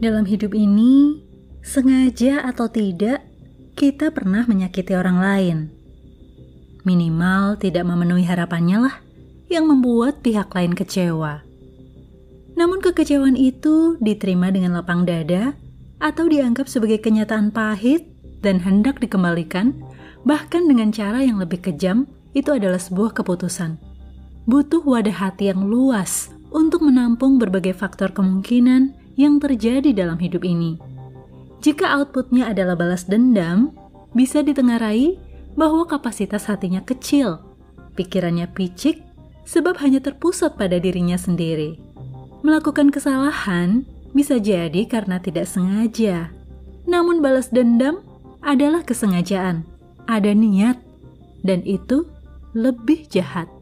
Dalam hidup ini, sengaja atau tidak, kita pernah menyakiti orang lain. Minimal tidak memenuhi harapannya lah yang membuat pihak lain kecewa. Namun kekecewaan itu diterima dengan lapang dada atau dianggap sebagai kenyataan pahit dan hendak dikembalikan, bahkan dengan cara yang lebih kejam, itu adalah sebuah keputusan. Butuh wadah hati yang luas untuk menampung berbagai faktor kemungkinan yang terjadi dalam hidup ini. Jika outputnya adalah balas dendam, bisa ditengarai bahwa kapasitas hatinya kecil, pikirannya picik, sebab hanya terpusat pada dirinya sendiri. Melakukan kesalahan bisa jadi karena tidak sengaja, namun balas dendam adalah kesengajaan, ada niat, dan itu lebih jahat.